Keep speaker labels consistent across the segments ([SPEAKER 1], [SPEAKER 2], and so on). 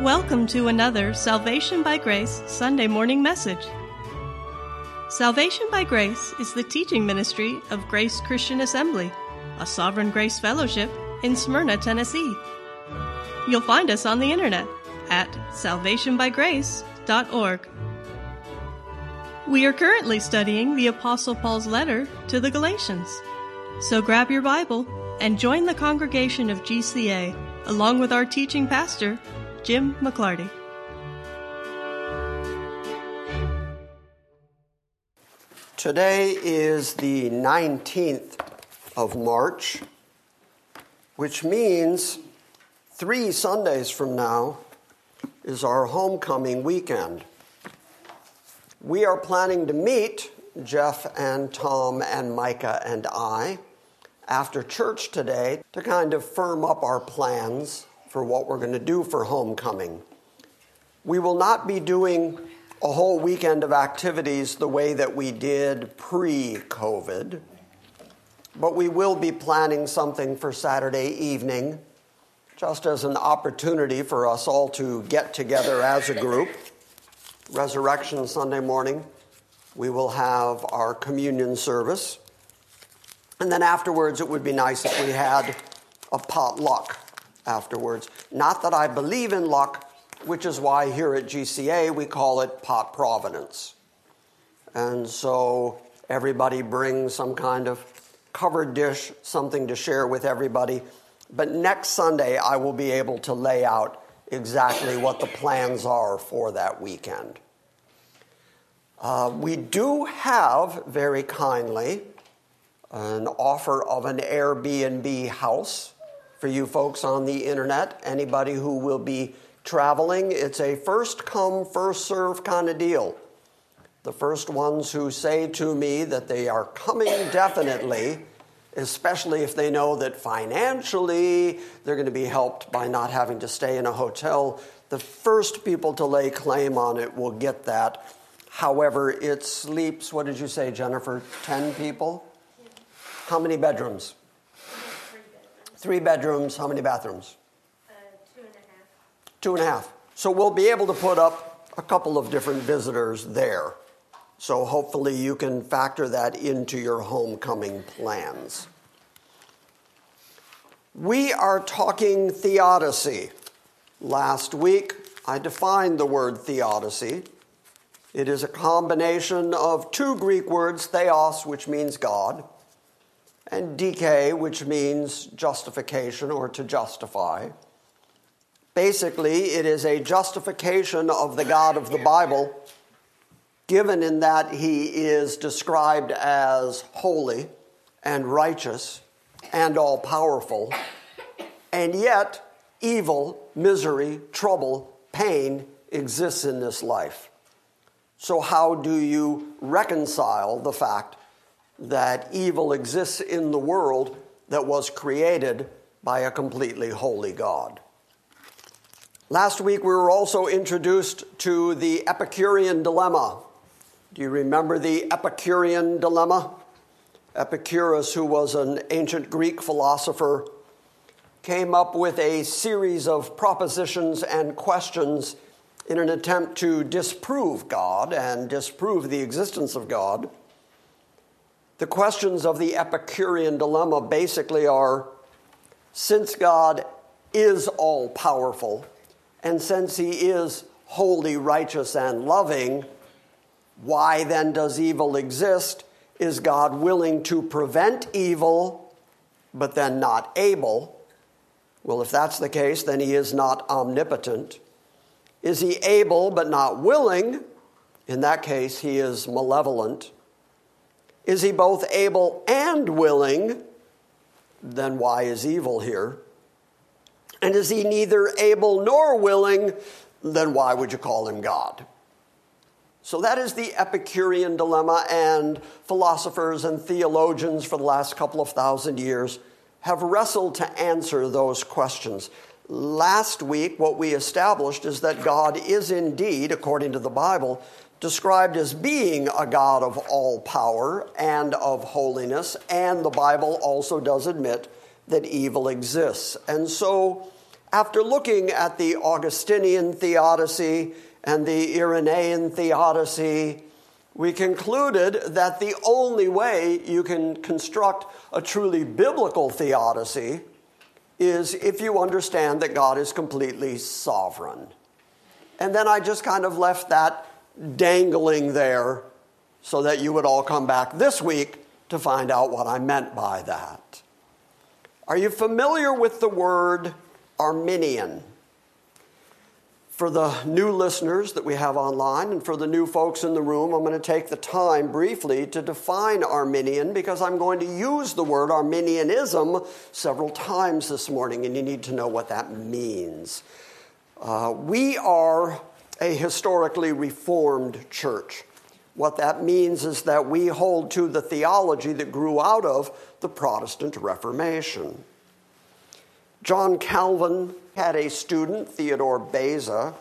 [SPEAKER 1] Welcome to another Salvation by Grace Sunday morning message. Salvation by Grace is the teaching ministry of Grace Christian Assembly, a Sovereign Grace Fellowship in Smyrna, Tennessee. You'll find us on the internet at salvationbygrace.org. We are currently studying the Apostle Paul's letter to the Galatians. So grab your Bible and join the congregation of GCA along with our teaching pastor, Jim McClarty.
[SPEAKER 2] Today is the 19th of March, which means three Sundays from now is our homecoming weekend. We are planning to meet, Jeff and Tom and Micah and I, after church today to kind of firm up our plans for what we're going to do for homecoming. We will not be doing a whole weekend of activities the way that we did pre COVID, but we will be planning something for Saturday evening just as an opportunity for us all to get together as a group. Resurrection Sunday morning, we will have our communion service. And then afterwards, it would be nice if we had a potluck afterwards. Not that I believe in luck, which is why here at GCA we call it pot providence. And so everybody brings some kind of covered dish, something to share with everybody. But next Sunday, I will be able to lay out exactly what the plans are for that weekend. Uh, we do have, very kindly, an offer of an Airbnb house for you folks on the internet. Anybody who will be traveling, it's a first come, first serve kind of deal. The first ones who say to me that they are coming definitely, especially if they know that financially they're going to be helped by not having to stay in a hotel, the first people to lay claim on it will get that. However, it sleeps, what did you say, Jennifer? 10 people? How many bedrooms? Three bedrooms. How many bathrooms?
[SPEAKER 3] Uh, two and a half.
[SPEAKER 2] Two and a half. So we'll be able to put up a couple of different visitors there. So hopefully you can factor that into your homecoming plans. We are talking theodicy. Last week, I defined the word theodicy. It is a combination of two Greek words, theos, which means God, and dike, which means justification or to justify. Basically, it is a justification of the God of the Bible, given in that he is described as holy and righteous and all powerful, and yet evil, misery, trouble, pain exists in this life. So, how do you reconcile the fact that evil exists in the world that was created by a completely holy God. Last week, we were also introduced to the Epicurean dilemma. Do you remember the Epicurean dilemma? Epicurus, who was an ancient Greek philosopher, came up with a series of propositions and questions in an attempt to disprove God and disprove the existence of God. The questions of the Epicurean dilemma basically are since God is all powerful, and since he is holy, righteous, and loving, why then does evil exist? Is God willing to prevent evil, but then not able? Well, if that's the case, then he is not omnipotent. Is he able but not willing? In that case, he is malevolent. Is he both able and willing? Then why is evil here? And is he neither able nor willing? Then why would you call him God? So that is the Epicurean dilemma, and philosophers and theologians for the last couple of thousand years have wrestled to answer those questions. Last week, what we established is that God is indeed, according to the Bible, described as being a God of all power and of holiness, and the Bible also does admit that evil exists. And so, After looking at the Augustinian theodicy and the Irenaean theodicy, we concluded that the only way you can construct a truly biblical theodicy is if you understand that God is completely sovereign. And then I just kind of left that dangling there so that you would all come back this week to find out what I meant by that. Are you familiar with the word Arminian? For the new listeners that we have online and for the new folks in the room, I'm going to take the time briefly to define Arminian because I'm going to use the word Arminianism several times this morning, and you need to know what that means. Uh, we are a historically reformed church. What that means is that we hold to the theology that grew out of the Protestant Reformation. John Calvin had a student, Theodore Beza.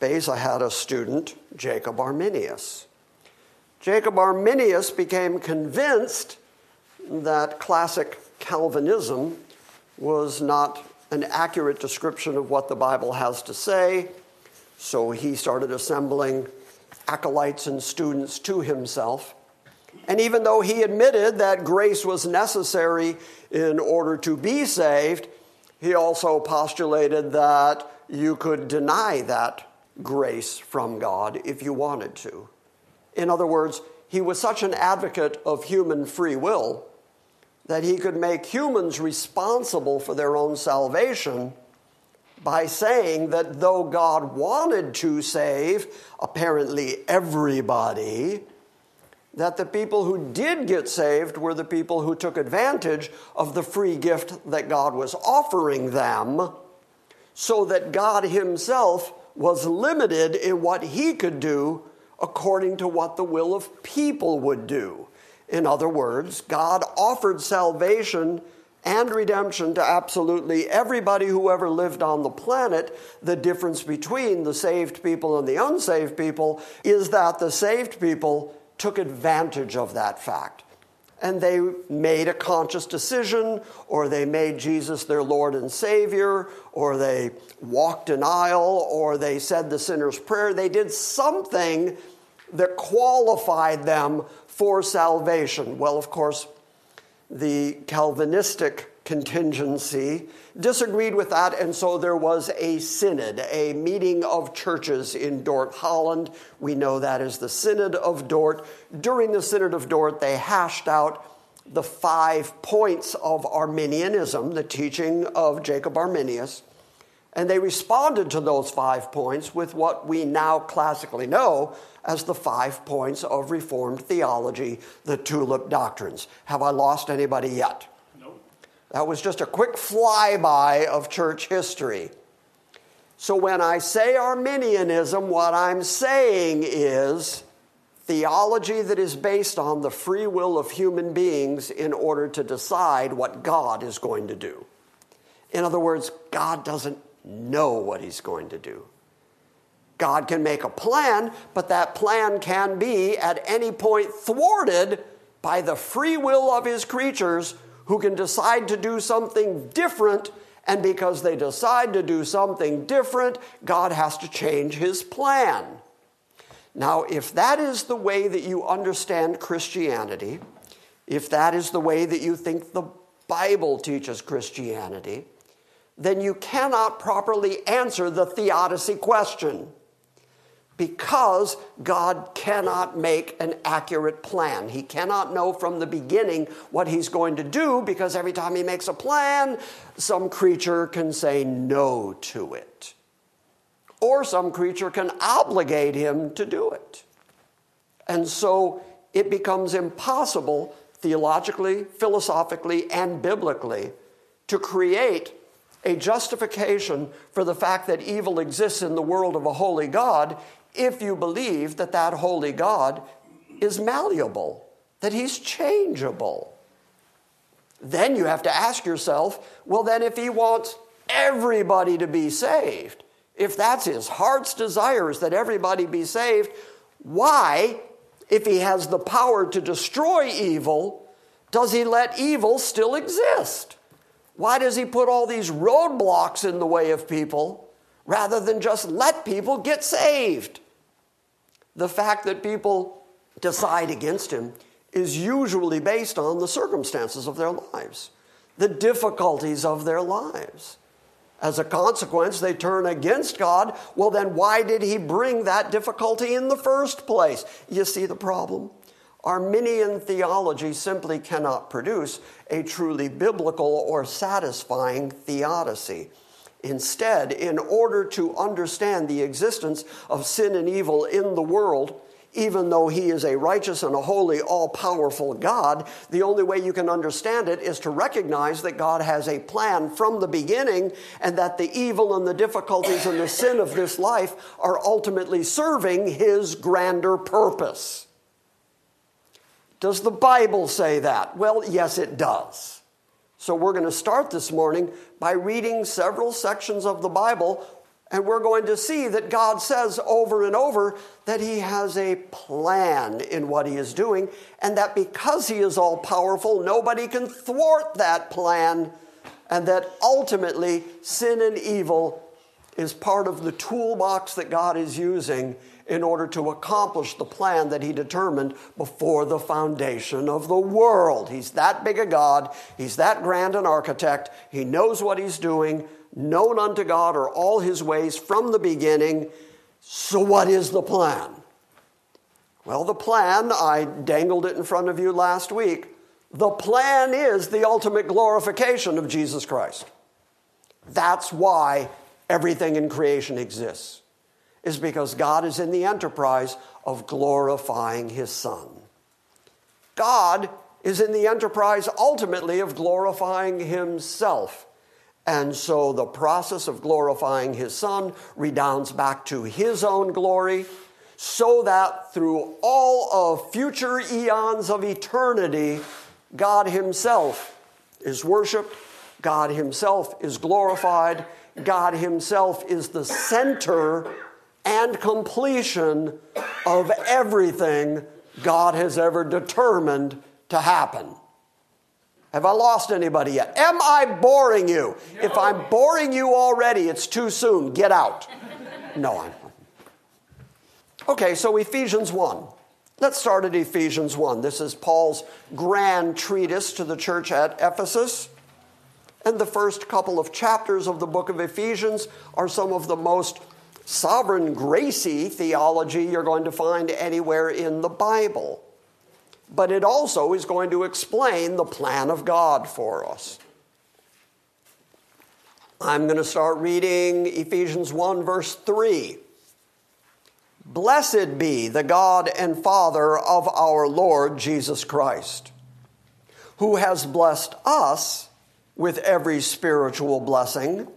[SPEAKER 2] Beza had a student, Jacob Arminius. Jacob Arminius became convinced that classic Calvinism was not an accurate description of what the Bible has to say, so he started assembling acolytes and students to himself. And even though he admitted that grace was necessary in order to be saved, he also postulated that you could deny that grace from God if you wanted to. In other words, he was such an advocate of human free will that he could make humans responsible for their own salvation by saying that though God wanted to save apparently everybody, that the people who did get saved were the people who took advantage of the free gift that God was offering them, so that God Himself was limited in what He could do according to what the will of people would do. In other words, God offered salvation and redemption to absolutely everybody who ever lived on the planet. The difference between the saved people and the unsaved people is that the saved people took advantage of that fact. And they made a conscious decision, or they made Jesus their Lord and Savior, or they walked an aisle, or they said the sinner's prayer. They did something that qualified them for salvation. Well, of course, the Calvinistic contingency disagreed with that, and so there was a synod, a meeting of churches in Dort, Holland. We know that as the Synod of Dort. During the Synod of Dort, they hashed out the five points of Arminianism, the teaching of Jacob Arminius. And they responded to those five points with what we now classically know as the five points of Reformed theology, the tulip doctrines. Have I lost anybody yet? Nope. That was just a quick flyby of church history. So when I say Arminianism, what I'm saying is theology that is based on the free will of human beings in order to decide what God is going to do. In other words, God doesn't know what he's going to do. God can make a plan, but that plan can be at any point thwarted by the free will of his creatures who can decide to do something different. And because they decide to do something different, God has to change his plan. Now, if that is the way that you understand Christianity, if that is the way that you think the Bible teaches Christianity, then you cannot properly answer the theodicy question because God cannot make an accurate plan. He cannot know from the beginning what he's going to do because every time he makes a plan, some creature can say no to it. Or some creature can obligate him to do it. And so it becomes impossible theologically, philosophically, and biblically to create a justification for the fact that evil exists in the world of a holy God if you believe that that holy God is malleable, that he's changeable. Then you have to ask yourself well, then, if he wants everybody to be saved, if that's his heart's desire is that everybody be saved, why, if he has the power to destroy evil, does he let evil still exist? Why does he put all these roadblocks in the way of people rather than just let people get saved? The fact that people decide against him is usually based on the circumstances of their lives, the difficulties of their lives. As a consequence, they turn against God. Well, then why did he bring that difficulty in the first place? You see the problem? Arminian theology simply cannot produce a truly biblical or satisfying theodicy. Instead, in order to understand the existence of sin and evil in the world, even though he is a righteous and a holy, all powerful God, the only way you can understand it is to recognize that God has a plan from the beginning and that the evil and the difficulties and the sin of this life are ultimately serving his grander purpose. Does the Bible say that? Well, yes, it does. So we're going to start this morning by reading several sections of the Bible and we're going to see that God says over and over that He has a plan in what He is doing, and that because He is all powerful, nobody can thwart that plan, and that ultimately sin and evil is part of the toolbox that God is using in order to accomplish the plan that He determined before the foundation of the world. He's that big a God, He's that grand an architect, He knows what He's doing known unto God are all his ways from the beginning. So, what is the plan? Well, the plan, I dangled it in front of you last week. The plan is the ultimate glorification of Jesus Christ. That's why everything in creation exists, is because God is in the enterprise of glorifying his Son. God is in the enterprise ultimately of glorifying himself. And so the process of glorifying his son redounds back to his own glory, so that through all of future eons of eternity, God himself is worshiped, God himself is glorified, God himself is the center and completion of everything God has ever determined to happen. Have I lost anybody yet? Am I boring you? No. If I'm boring you already, it's too soon. Get out. No, I'm. Not. Okay, so Ephesians 1. Let's start at Ephesians 1. This is Paul's grand treatise to the church at Ephesus. And the first couple of chapters of the book of Ephesians are some of the most sovereign gracy theology you're going to find anywhere in the Bible but it also is going to explain the plan of God for us. I'm going to start reading Ephesians 1, verse 3. Blessed be the God and Father of our Lord Jesus Christ, who has blessed us with every spiritual blessing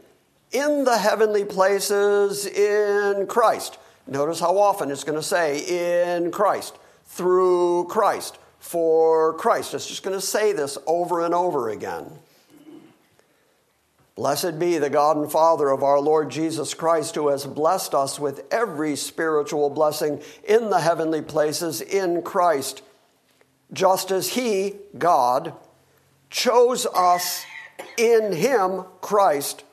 [SPEAKER 2] in the heavenly places in Christ. Notice how often it's going to say in Christ, through Christ for Christ. It's just going to say this over and over again. Blessed be the God and Father of our Lord Jesus Christ, who has blessed us with every spiritual blessing in the heavenly places in Christ, just as He, God, chose us in Him, Christ,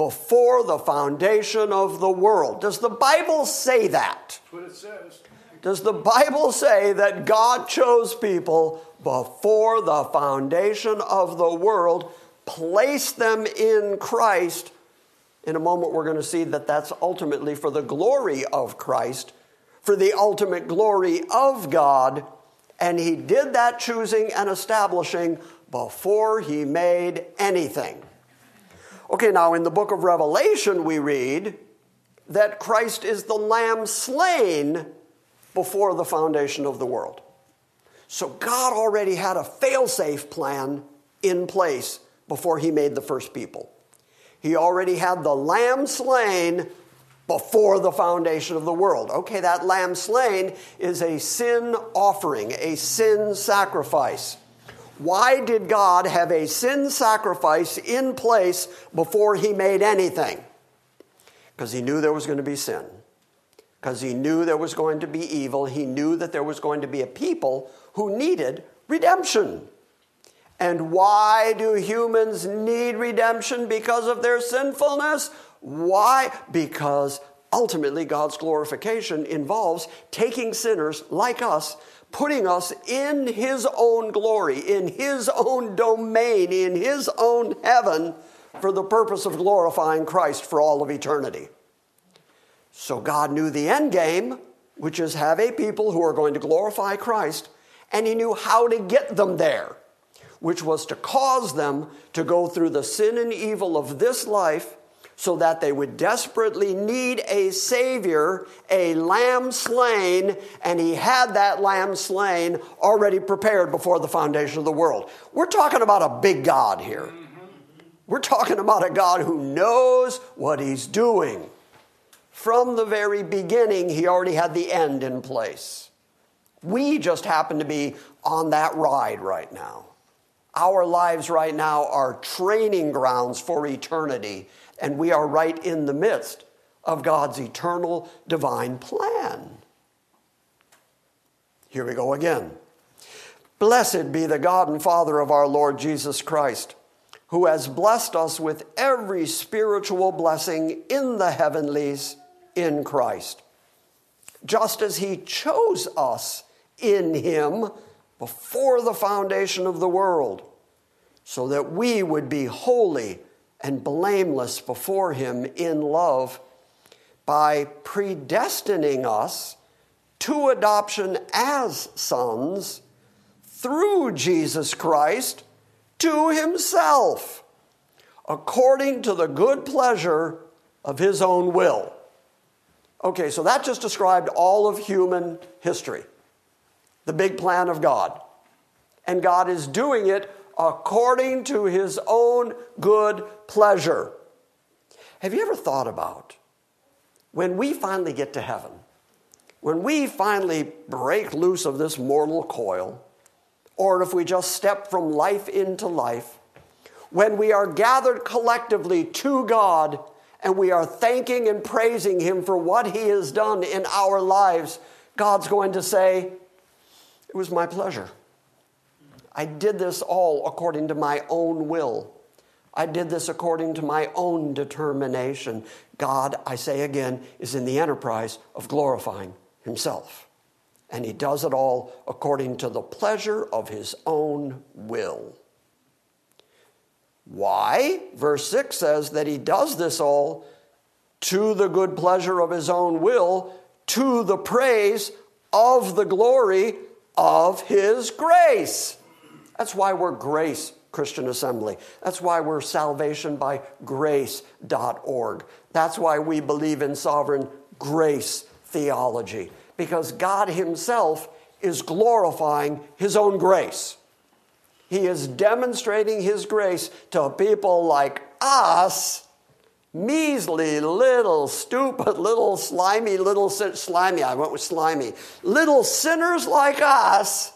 [SPEAKER 2] before the foundation of the world. Does the Bible say that?
[SPEAKER 4] That's what it says.
[SPEAKER 2] Does the Bible say that God chose people before the foundation of the world, placed them in Christ? In a moment, we're going to see that that's ultimately for the glory of Christ, for the ultimate glory of God. And he did that choosing and establishing before he made anything. Okay, now in the book of Revelation, we read that Christ is the lamb slain before the foundation of the world. So God already had a fail-safe plan in place before he made the first people. He already had the lamb slain before the foundation of the world. Okay, that lamb slain is a sin offering, a sin sacrifice. Why did God have a sin sacrifice in place before he made anything? Because he knew there was going to be sin because he knew there was going to be evil. He knew that there was going to be a people who needed redemption. And why do humans need redemption? Because of their sinfulness? Why? Because ultimately God's glorification involves taking sinners like us, putting us in His own glory, in His own domain, in His own heaven for the purpose of glorifying Christ for all of eternity. So God knew the end game, which is have a people who are going to glorify Christ, and He knew how to get them there, which was to cause them to go through the sin and evil of this life so that they would desperately need a Savior, a lamb slain, and He had that lamb slain already prepared before the foundation of the world. We're talking about a big God here. We're talking about a God who knows what He's doing. From the very beginning, He already had the end in place. We just happen to be on that ride right now. Our lives right now are training grounds for eternity and we are right in the midst of God's eternal divine plan. Here we go again. Blessed be the God and Father of our Lord Jesus Christ, who has blessed us with every spiritual blessing in the heavenlies in Christ, just as He chose us in Him before the foundation of the world, so that we would be holy and blameless before Him in love by predestining us to adoption as sons through Jesus Christ to Himself, according to the good pleasure of His own will. Okay, so that just described all of human history, the big plan of God. And God is doing it according to his own good pleasure. Have you ever thought about when we finally get to heaven, when we finally break loose of this mortal coil, or if we just step from life into life, when we are gathered collectively to God and we are thanking and praising Him for what He has done in our lives, God's going to say, It was my pleasure. I did this all according to my own will. I did this according to my own determination. God, I say again, is in the enterprise of glorifying Himself. And He does it all according to the pleasure of His own will. Why? Verse 6 says that He does this all to the good pleasure of His own will, to the praise of the glory of His grace. That's why we're Grace Christian Assembly. That's why we're salvationbygrace.org. That's why we believe in sovereign grace theology, because God Himself is glorifying His own grace. He is demonstrating His grace to people like us, measly, little, stupid, little, slimy, little, slimy, I went with slimy, little sinners like us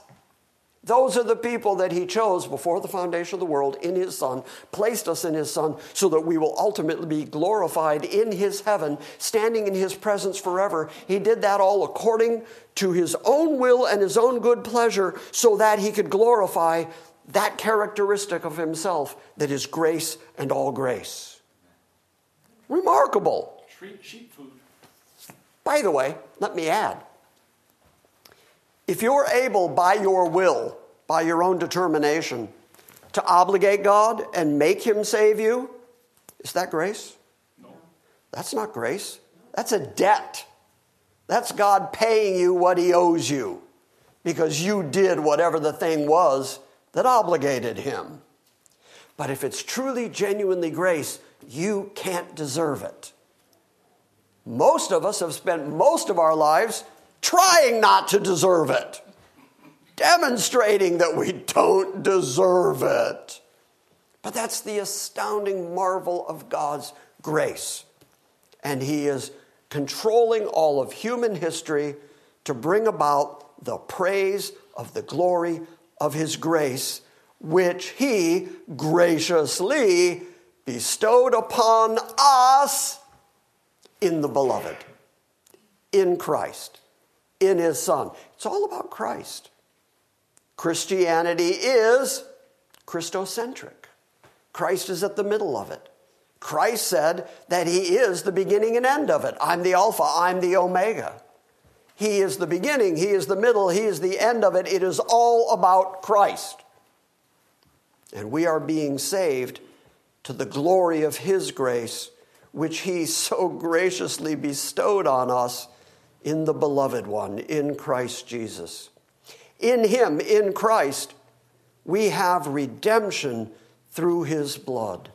[SPEAKER 2] those are the people that he chose before the foundation of the world in his Son, placed us in his Son, so that we will ultimately be glorified in his heaven, standing in his presence forever. He did that all according to his own will and his own good pleasure, so that he could glorify that characteristic of himself that is grace and all grace. Remarkable. Treat Sheep food. By the way, let me add if you're able by your will, by your own determination, to obligate God and make Him save you, is that grace? No. That's not grace. That's a debt. That's God paying you what He owes you because you did whatever the thing was that obligated Him. But if it's truly, genuinely grace, you can't deserve it. Most of us have spent most of our lives trying not to deserve it, demonstrating that we don't deserve it. But that's the astounding marvel of God's grace. And He is controlling all of human history to bring about the praise of the glory of His grace, which He graciously bestowed upon us in the beloved, in Christ in his son. It's all about Christ. Christianity is Christocentric. Christ is at the middle of it. Christ said that He is the beginning and end of it. I'm the Alpha, I'm the Omega. He is the beginning, He is the middle, He is the end of it. It is all about Christ. And we are being saved to the glory of His grace, which He so graciously bestowed on us in the Beloved One, in Christ Jesus. In Him, in Christ, we have redemption through His blood,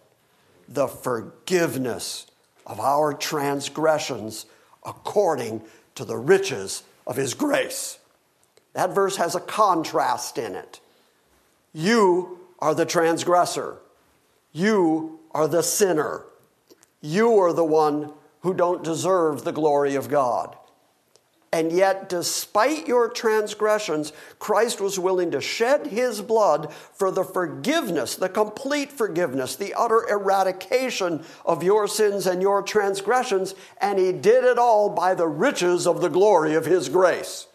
[SPEAKER 2] the forgiveness of our transgressions according to the riches of His grace. That verse has a contrast in it. You are the transgressor. You are the sinner. You are the one who don't deserve the glory of God. And yet, despite your transgressions, Christ was willing to shed his blood for the forgiveness, the complete forgiveness, the utter eradication of your sins and your transgressions, and he did it all by the riches of the glory of his grace.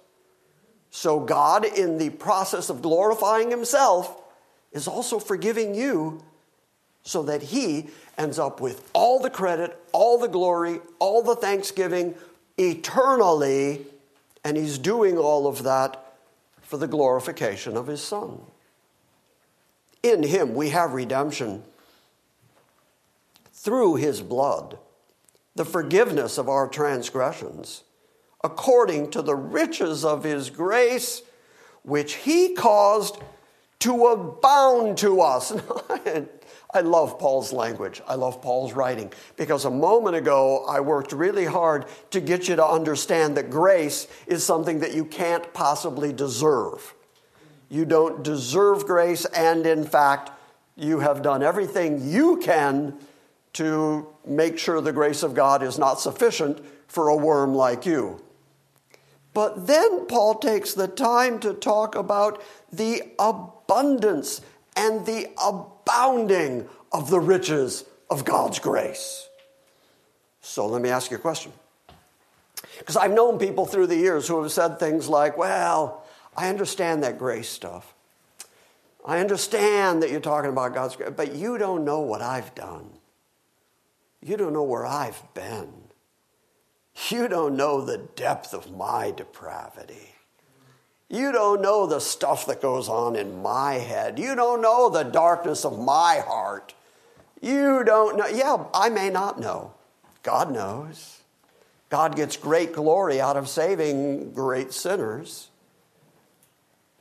[SPEAKER 2] So, God, in the process of glorifying himself, is also forgiving you so that he ends up with all the credit, all the glory, all the thanksgiving eternally, and he's doing all of that for the glorification of his Son. In him we have redemption through his blood, the forgiveness of our transgressions, according to the riches of his grace, which he caused to abound to us. I love Paul's language. I love Paul's writing because a moment ago I worked really hard to get you to understand that grace is something that you can't possibly deserve. You don't deserve grace, and in fact, you have done everything you can to make sure the grace of God is not sufficient for a worm like you. But then Paul takes the time to talk about the abundance and the abounding of the riches of God's grace. So let me ask you a question. Because I've known people through the years who have said things like, well, I understand that grace stuff. I understand that you're talking about God's grace, but you don't know what I've done. You don't know where I've been. You don't know the depth of my depravity. You don't know the stuff that goes on in my head. You don't know the darkness of my heart. You don't know. Yeah, I may not know. God knows. God gets great glory out of saving great sinners.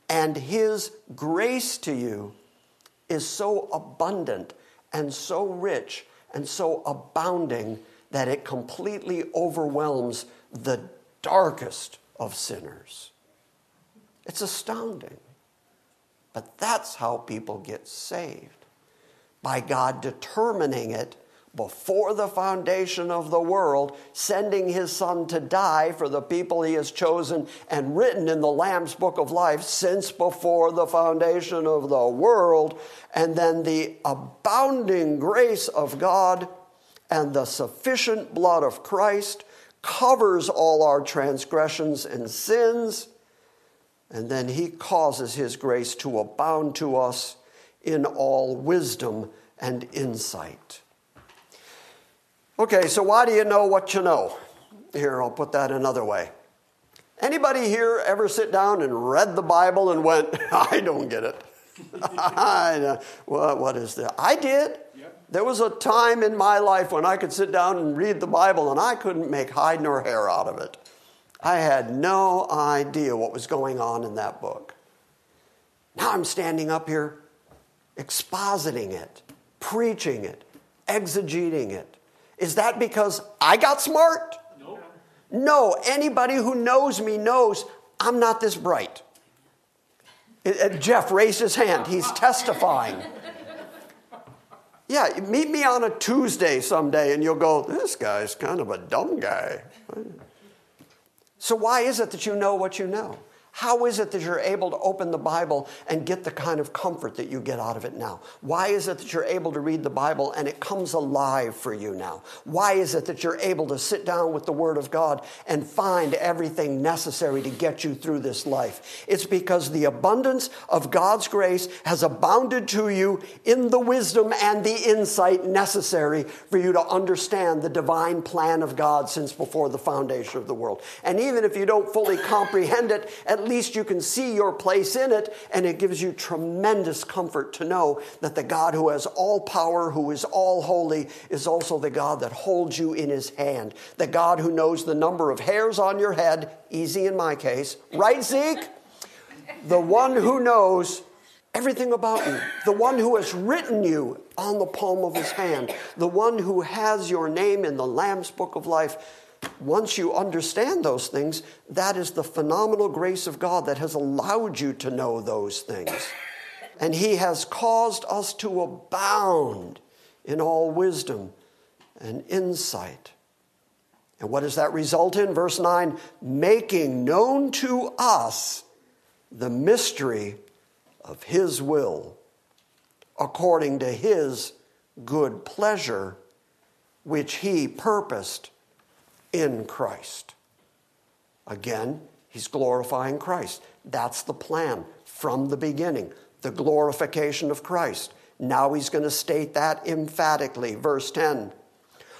[SPEAKER 2] And His grace to you is so abundant and so rich and so abounding that it completely overwhelms the darkest of sinners. It's astounding. But that's how people get saved by God determining it before the foundation of the world, sending his son to die for the people he has chosen and written in the Lamb's book of life since before the foundation of the world, and then the abounding grace of God and the sufficient blood of Christ covers all our transgressions and sins and then he causes his grace to abound to us in all wisdom and insight. Okay, so why do you know what you know? Here, I'll put that another way. Anybody here ever sit down and read the Bible and went, I don't get it? what, what is that? I did. There was a time in my life when I could sit down and read the Bible and I couldn't make hide nor hair out of it. I had no idea what was going on in that book. Now I'm standing up here expositing it, preaching it, exegeting it. Is that because I got smart? No. No, anybody who knows me knows I'm not this bright. Uh, Jeff raised his hand. He's testifying. Yeah, meet me on a Tuesday someday and you'll go, this guy's kind of a dumb guy. So, why is it that you know what you know? How is it that you're able to open the Bible and get the kind of comfort that you get out of it now? Why is it that you're able to read the Bible and it comes alive for you now? Why is it that you're able to sit down with the Word of God and find everything necessary to get you through this life? It's because the abundance of God's grace has abounded to you in the wisdom and the insight necessary for you to understand the divine plan of God since before the foundation of the world. And even if you don't fully comprehend it, at least you can see your place in it, and it gives you tremendous comfort to know that the God who has all power, who is all holy, is also the God that holds you in his hand. The God who knows the number of hairs on your head, easy in my case, right, Zeke? The one who knows everything about you, the one who has written you on the palm of his hand, the one who has your name in the Lamb's book of life once you understand those things, that is the phenomenal grace of God that has allowed you to know those things. And He has caused us to abound in all wisdom and insight. And what does that result in? Verse 9 making known to us the mystery of His will, according to His good pleasure, which He purposed in Christ. Again, he's glorifying Christ. That's the plan from the beginning, the glorification of Christ. Now he's going to state that emphatically. Verse 10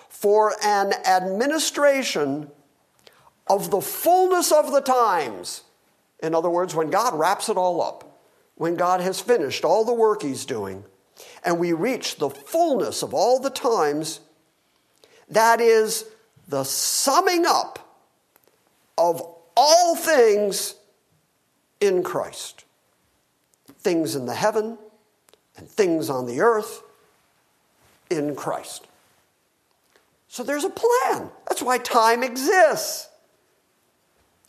[SPEAKER 2] For an administration of the fullness of the times. In other words, when God wraps it all up, when God has finished all the work he's doing, and we reach the fullness of all the times, that is the summing up of all things in Christ things in the heaven and things on the earth in Christ. So there's a plan. That's why time exists.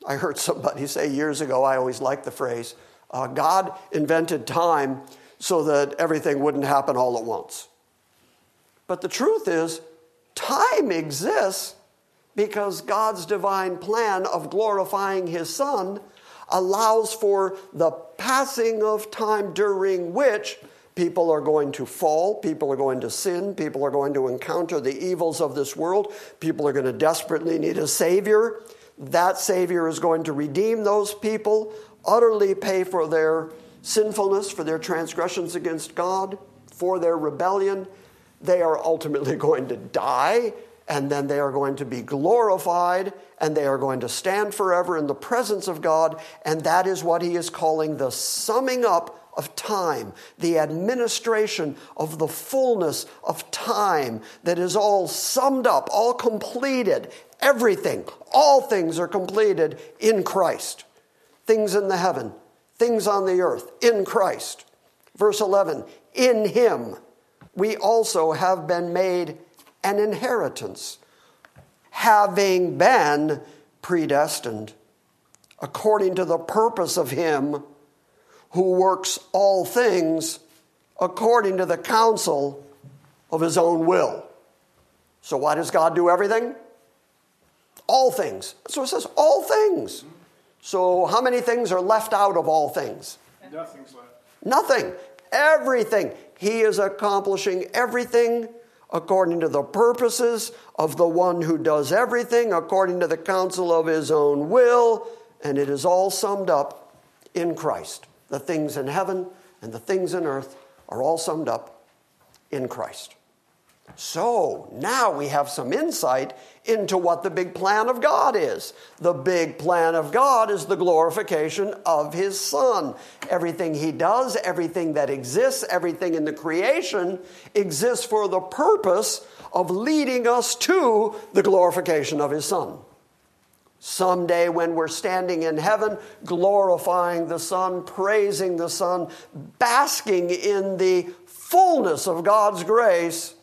[SPEAKER 2] I heard somebody say years ago, I always liked the phrase uh, God invented time so that everything wouldn't happen all at once. But the truth is, time exists because God's divine plan of glorifying His Son allows for the passing of time during which people are going to fall, people are going to sin, people are going to encounter the evils of this world, people are going to desperately need a Savior. That Savior is going to redeem those people, utterly pay for their sinfulness, for their transgressions against God, for their rebellion. They are ultimately going to die and then they are going to be glorified and they are going to stand forever in the presence of God. And that is what he is calling the summing up of time, the administration of the fullness of time that is all summed up, all completed. Everything, all things are completed in Christ. Things in the heaven, things on the earth, in Christ. Verse 11, in him we also have been made an inheritance, having been predestined according to the purpose of Him who works all things according to the counsel of His own will. So, why does God do everything? All things. So it says, all things. So, how many things are left out of all things?
[SPEAKER 4] Nothing's left.
[SPEAKER 2] Nothing. Everything. He is accomplishing everything according to the purposes of the one who does everything, according to the counsel of his own will, and it is all summed up in Christ. The things in heaven and the things in earth are all summed up in Christ. So now we have some insight into what the big plan of God is. The big plan of God is the glorification of His Son. Everything He does, everything that exists, everything in the creation exists for the purpose of leading us to the glorification of His Son. Someday, when we're standing in heaven, glorifying the Son, praising the Son, basking in the fullness of God's grace,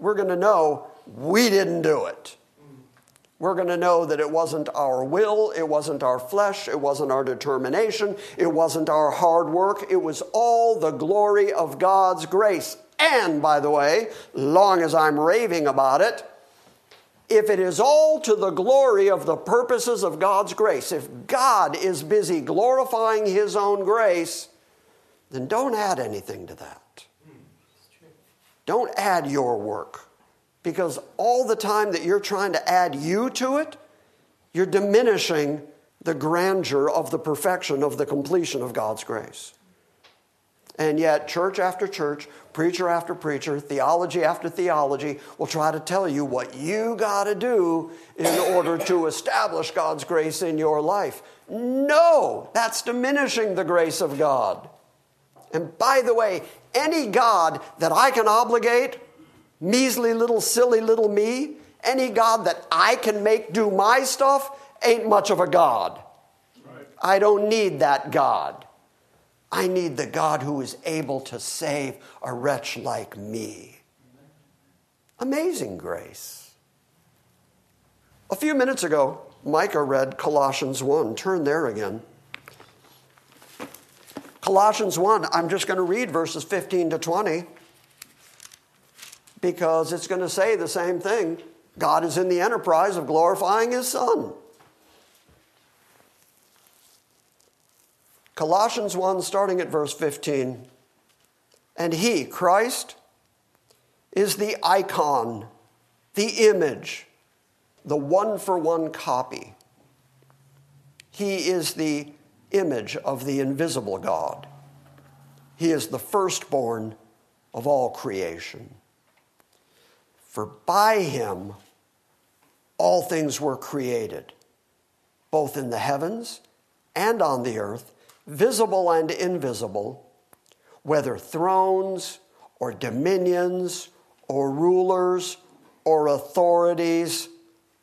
[SPEAKER 2] we're going to know we didn't do it. We're going to know that it wasn't our will, it wasn't our flesh, it wasn't our determination, it wasn't our hard work. It was all the glory of God's grace. And by the way, long as I'm raving about it, if it is all to the glory of the purposes of God's grace, if God is busy glorifying His own grace, then don't add anything to that. Don't add your work. Because all the time that you're trying to add you to it, you're diminishing the grandeur of the perfection of the completion of God's grace. And yet, church after church, preacher after preacher, theology after theology will try to tell you what you got to do in order to establish God's grace in your life. No, that's diminishing the grace of God. And by the way, any God that I can obligate, measly little silly little me, any God that I can make do my stuff, ain't much of a God. I don't need that God. I need the God who is able to save a wretch like me. Amazing grace. A few minutes ago, Micah read Colossians 1. Turn there again. Colossians 1, I'm just going to read verses 15 to 20 because it's going to say the same thing. God is in the enterprise of glorifying his Son. Colossians 1, starting at verse 15. And he, Christ, is the icon, the image, the one for one copy. He is the image of the invisible God. He is the firstborn of all creation. For by him all things were created, both in the heavens and on the earth visible and invisible, whether thrones or dominions or rulers or authorities,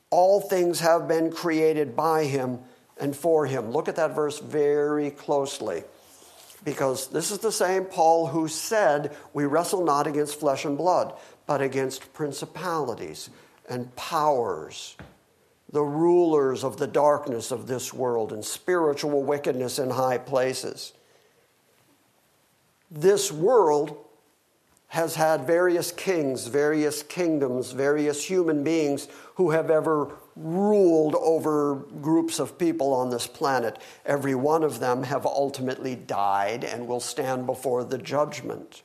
[SPEAKER 2] all things have been created by him and for him. Look at that verse very closely. Because this is the same Paul who said, We wrestle not against flesh and blood, but against principalities and powers the rulers of the darkness of this world and spiritual wickedness in high places. This world has had various kings, various kingdoms, various human beings who have ever ruled over groups of people on this planet. Every one of them have ultimately died and will stand before the judgment.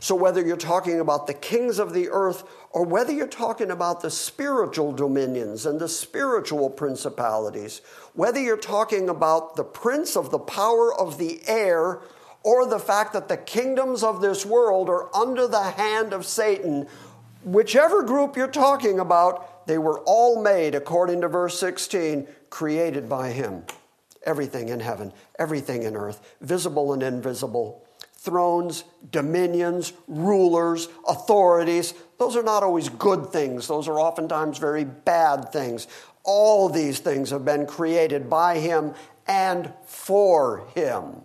[SPEAKER 2] So, whether you're talking about the kings of the earth or whether you're talking about the spiritual dominions and the spiritual principalities, whether you're talking about the prince of the power of the air or the fact that the kingdoms of this world are under the hand of Satan, whichever group you're talking about, they were all made, according to verse 16, created by him. Everything in heaven, everything in earth, visible and invisible thrones, dominions, rulers, authorities. Those are not always good things, those are oftentimes very bad things. All these things have been created by Him and for Him.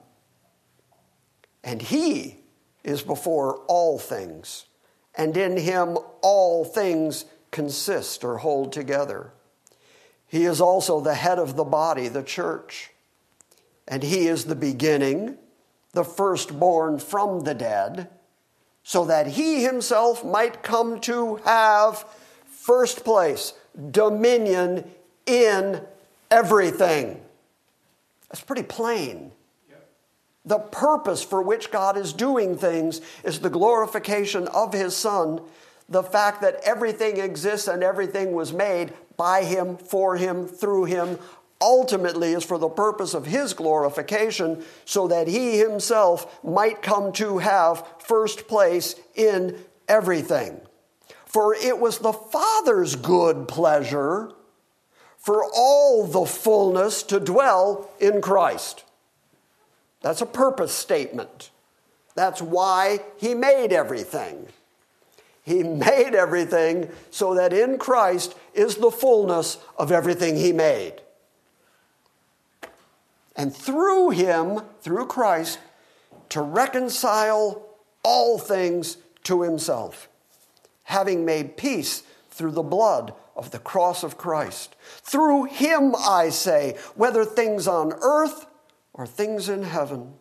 [SPEAKER 2] And He is before all things, and in Him all things consist or hold together. He is also the head of the body, the church, and He is the beginning the firstborn from the dead, so that he himself might come to have first place, dominion in everything. That's pretty plain. The purpose for which God is doing things is the glorification of His Son, the fact that everything exists and everything was made by Him, for Him, through Him, ultimately is for the purpose of his glorification, so that he himself might come to have first place in everything. For it was the Father's good pleasure for all the fullness to dwell in Christ. That's a purpose statement. That's why he made everything. He made everything so that in Christ is the fullness of everything he made and through him, through Christ, to reconcile all things to himself, having made peace through the blood of the cross of Christ. Through him, I say, whether things on earth or things in heaven.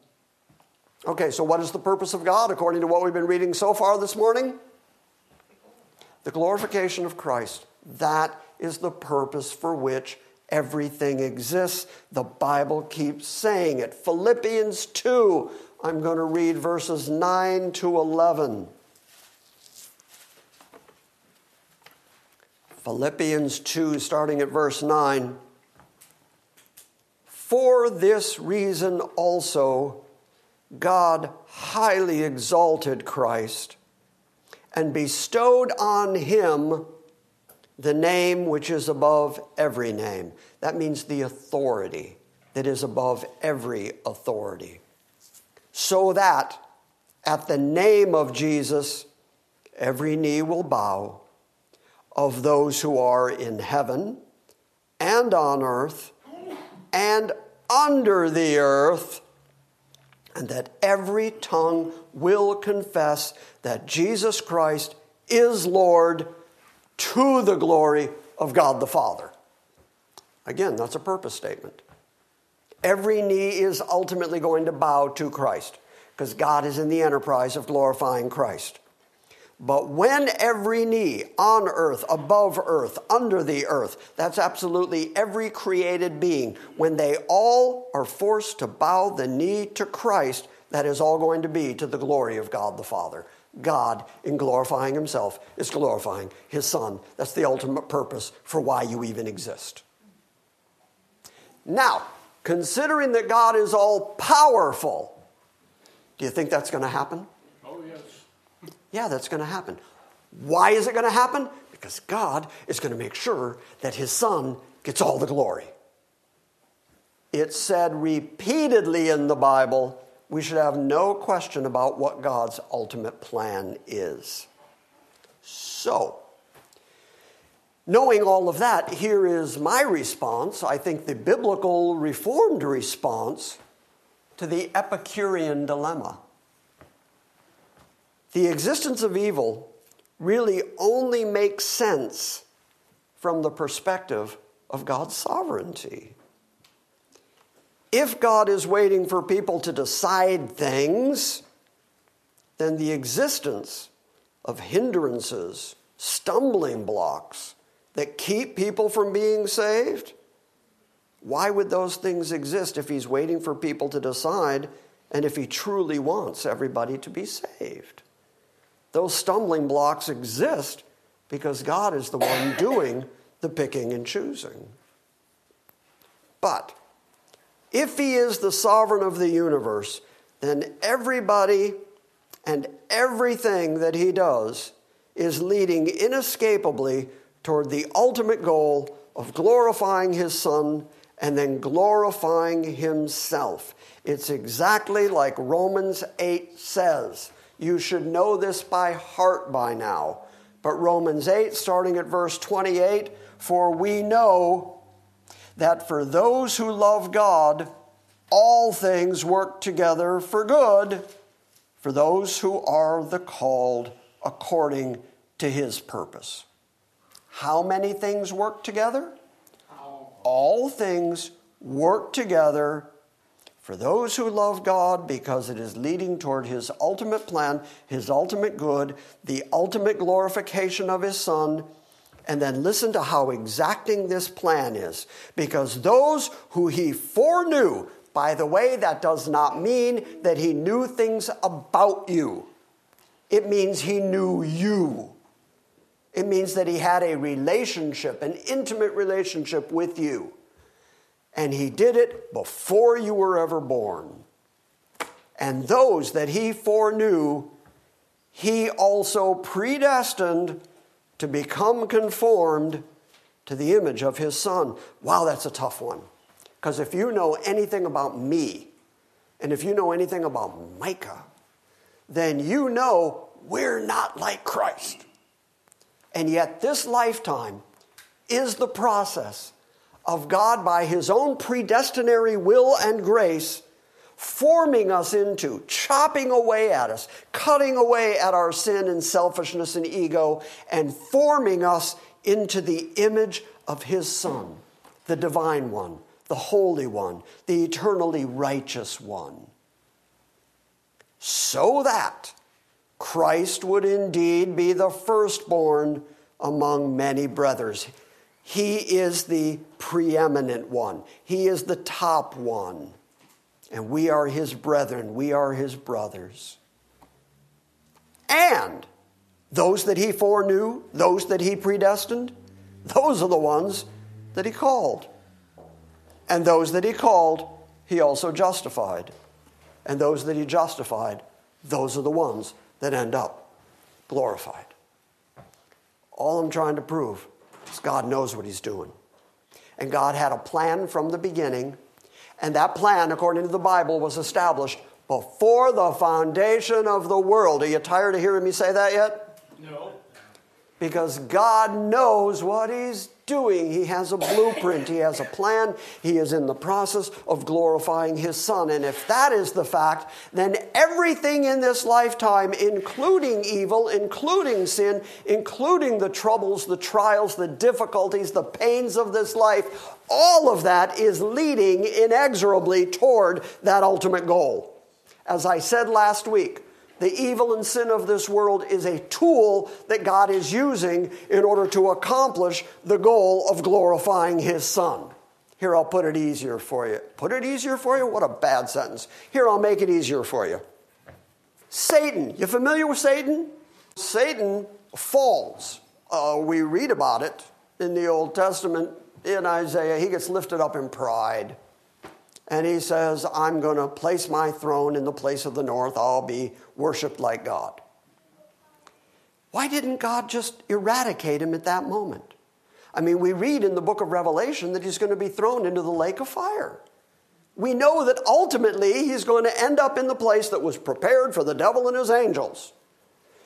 [SPEAKER 2] Okay, so what is the purpose of God according to what we've been reading so far this morning? The glorification of Christ, That is the purpose for which everything exists. The Bible keeps saying it. Philippians 2, I'm going to read verses 9 to 11. Philippians 2, starting at verse 9. For this reason also, God highly exalted Christ and bestowed on him the name which is above every name. That means the authority that is above every authority. So that at the name of Jesus, every knee will bow of those who are in heaven and on earth and under the earth, and that every tongue will confess that Jesus Christ is Lord to the glory of God the Father. Again, that's a purpose statement. Every knee is ultimately going to bow to Christ because God is in the enterprise of glorifying Christ. But when every knee on earth, above earth, under the earth, that's absolutely every created being, when they all are forced to bow the knee to Christ, that is all going to be to the glory of God the Father. God, in glorifying Himself, is glorifying His Son. That's the ultimate purpose for why you even exist. Now, considering that God is all powerful, do you think that's going to happen? Yeah, that's going to happen. Why is it going to happen? Because God is going to make sure that his son gets all the glory. It's said repeatedly in the Bible we should have no question about what God's ultimate plan is. So, knowing all of that, here is my response. I think the biblical reformed response to the Epicurean dilemma. The existence of evil really only makes sense from the perspective of God's sovereignty. If God is waiting for people to decide things, then the existence of hindrances, stumbling blocks that keep people from being saved, why would those things exist if He's waiting for people to decide and if He truly wants everybody to be saved? Those stumbling blocks exist because God is the one doing the picking and choosing. But if He is the sovereign of the universe, then everybody and everything that He does is leading inescapably toward the ultimate goal of glorifying His Son and then glorifying Himself. It's exactly like Romans 8 says. You should know this by heart by now. But Romans 8, starting at verse 28, for we know that for those who love God, all things work together for good for those who are the called according to his purpose. How many things work together? All things work together for those who love God because it is leading toward His ultimate plan, His ultimate good, the ultimate glorification of His Son. And then listen to how exacting this plan is. Because those who He foreknew, by the way, that does not mean that He knew things about you, it means He knew you. It means that He had a relationship, an intimate relationship with you and he did it before you were ever born. And those that he foreknew, he also predestined to become conformed to the image of his son. Wow, that's a tough one. Because if you know anything about me, and if you know anything about Micah, then you know we're not like Christ. And yet, this lifetime is the process of God by His own predestinary will and grace, forming us into, chopping away at us, cutting away at our sin and selfishness and ego, and forming us into the image of His Son, the Divine One, the Holy One, the eternally righteous One. So that Christ would indeed be the firstborn among many brothers. He is the preeminent one, He is the top one. And we are His brethren, we are His brothers. And those that He foreknew, those that He predestined, those are the ones that He called. And those that He called, He also justified. And those that He justified, those are the ones that end up glorified. All I'm trying to prove is God knows what He's doing. And God had a plan from the beginning, and that plan, according to the Bible, was established before the foundation of the world. Are you tired of hearing me say that yet? Because God knows what He's doing. He has a blueprint, He has a plan, He is in the process of glorifying His Son. And if that is the fact, then everything in this lifetime, including evil, including sin, including the troubles, the trials, the difficulties, the pains of this life, all of that is leading inexorably toward that ultimate goal. As I said last week, the evil and sin of this world is a tool that God is using in order to accomplish the goal of glorifying His Son. Here, I'll put it easier for you. Put it easier for you? What a bad sentence. Here, I'll make it easier for you. Satan. You familiar with Satan? Satan falls. Uh, we read about it in the Old Testament in Isaiah. He gets lifted up in pride. And he says, I'm going to place my throne in the place of the north. I'll be worshiped like God. Why didn't God just eradicate him at that moment? I mean, we read in the book of Revelation that he's going to be thrown into the lake of fire. We know that ultimately he's going to end up in the place that was prepared for the devil and his angels.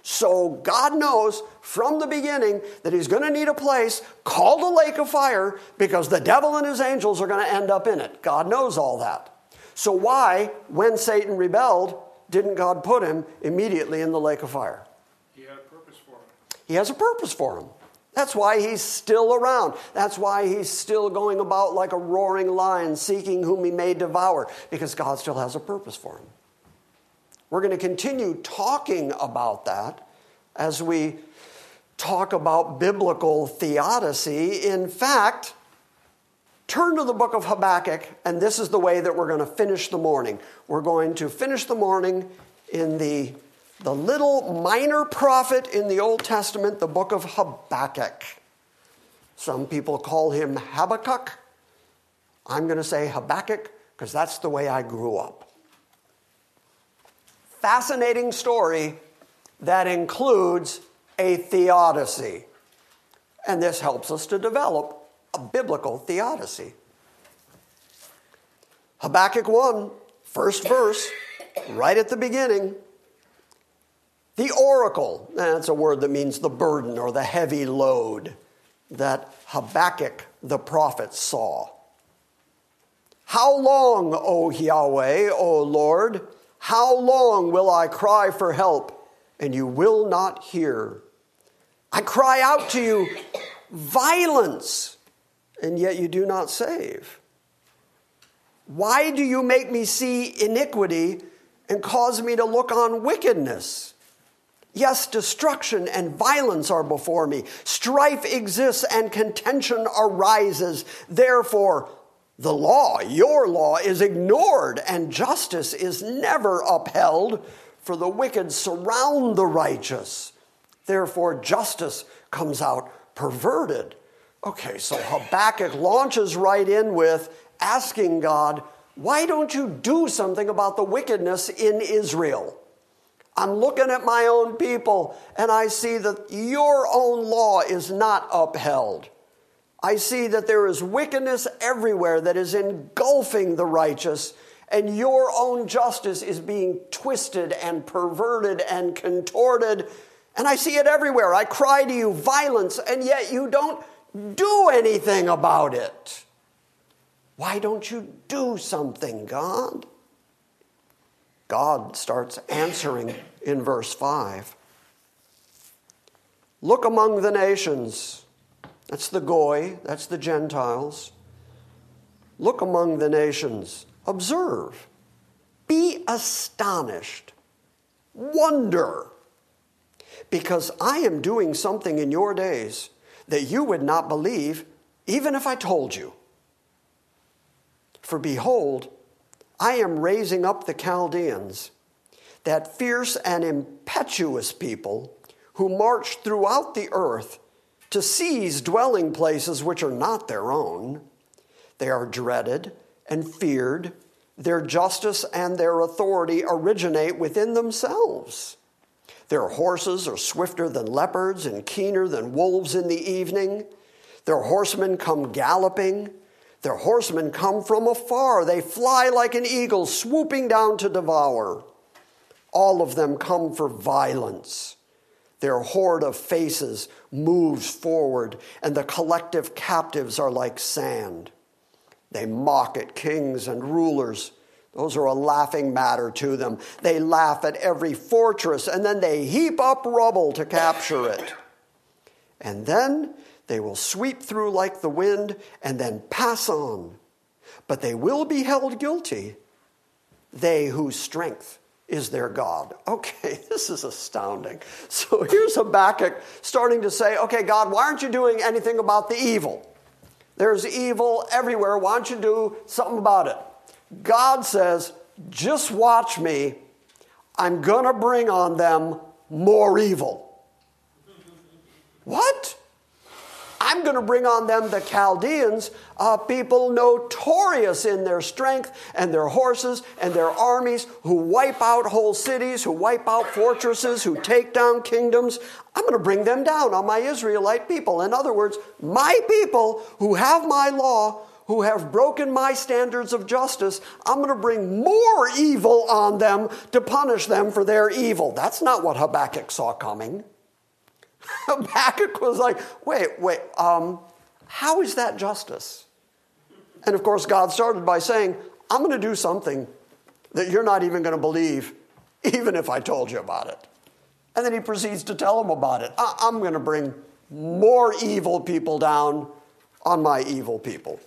[SPEAKER 2] So God knows from the beginning that he's going to need a place called a lake of fire because the devil and his angels are going to end up in it. God knows all that. So why, when Satan rebelled, didn't God put him immediately in the lake of fire?
[SPEAKER 4] He had a purpose for him.
[SPEAKER 2] He has a purpose for him. That's why he's still around. That's why he's still going about like a roaring lion, seeking whom he may devour, because God still has a purpose for him. We're going to continue talking about that as we talk about biblical theodicy. In fact, turn to the book of Habakkuk, and this is the way that we're going to finish the morning. We're going to finish the morning in the, the little minor prophet in the Old Testament, the book of Habakkuk. Some people call him Habakkuk. I'm going to say Habakkuk because that's the way I grew up fascinating story that includes a theodicy. And this helps us to develop a biblical theodicy. Habakkuk 1, first verse, right at the beginning. The oracle, that's a word that means the burden or the heavy load that Habakkuk the prophet saw. How long, O Yahweh, O Lord? How long will I cry for help and you will not hear? I cry out to you, violence, and yet you do not save. Why do you make me see iniquity and cause me to look on wickedness? Yes, destruction and violence are before me. Strife exists and contention arises. Therefore, the law, your law, is ignored and justice is never upheld, for the wicked surround the righteous. Therefore, justice comes out perverted. Okay, so Habakkuk launches right in with asking God, why don't you do something about the wickedness in Israel? I'm looking at my own people and I see that your own law is not upheld. I see that there is wickedness everywhere that is engulfing the righteous, and your own justice is being twisted and perverted and contorted. And I see it everywhere. I cry to you, violence, and yet you don't do anything about it. Why don't you do something, God? God starts answering in verse 5. Look among the nations that's the Goy, that's the Gentiles. Look among the nations, observe, be astonished, wonder. because I am doing something in your days that you would not believe even if I told you. For behold, I am raising up the Chaldeans, that fierce and impetuous people who march throughout the earth to seize dwelling places which are not their own. They are dreaded and feared. Their justice and their authority originate within themselves. Their horses are swifter than leopards and keener than wolves in the evening. Their horsemen come galloping. Their horsemen come from afar. They fly like an eagle, swooping down to devour. All of them come for violence. Their horde of faces moves forward, and the collective captives are like sand. They mock at kings and rulers. Those are a laughing matter to them. They laugh at every fortress, and then they heap up rubble to capture it. And then they will sweep through like the wind and then pass on. But they will be held guilty, they whose strength is their God. Okay, this is astounding. So here's Habakkuk starting to say, okay, God, why aren't you doing anything about the evil? There's evil everywhere. Why don't you do something about it? God says, just watch me. I'm going to bring on them more evil. What? I'm going to bring on them the Chaldeans, uh, people notorious in their strength and their horses and their armies, who wipe out whole cities, who wipe out fortresses, who take down kingdoms. I'm going to bring them down on my Israelite people. In other words, my people who have my law, who have broken my standards of justice, I'm going to bring more evil on them to punish them for their evil. That's not what Habakkuk saw coming. Habakkuk was like, wait, wait, um, how is that justice? And of course, God started by saying, I'm going to do something that you're not even going to believe, even if I told you about it. And then he proceeds to tell him about it. I'm going to bring more evil people down on my evil people.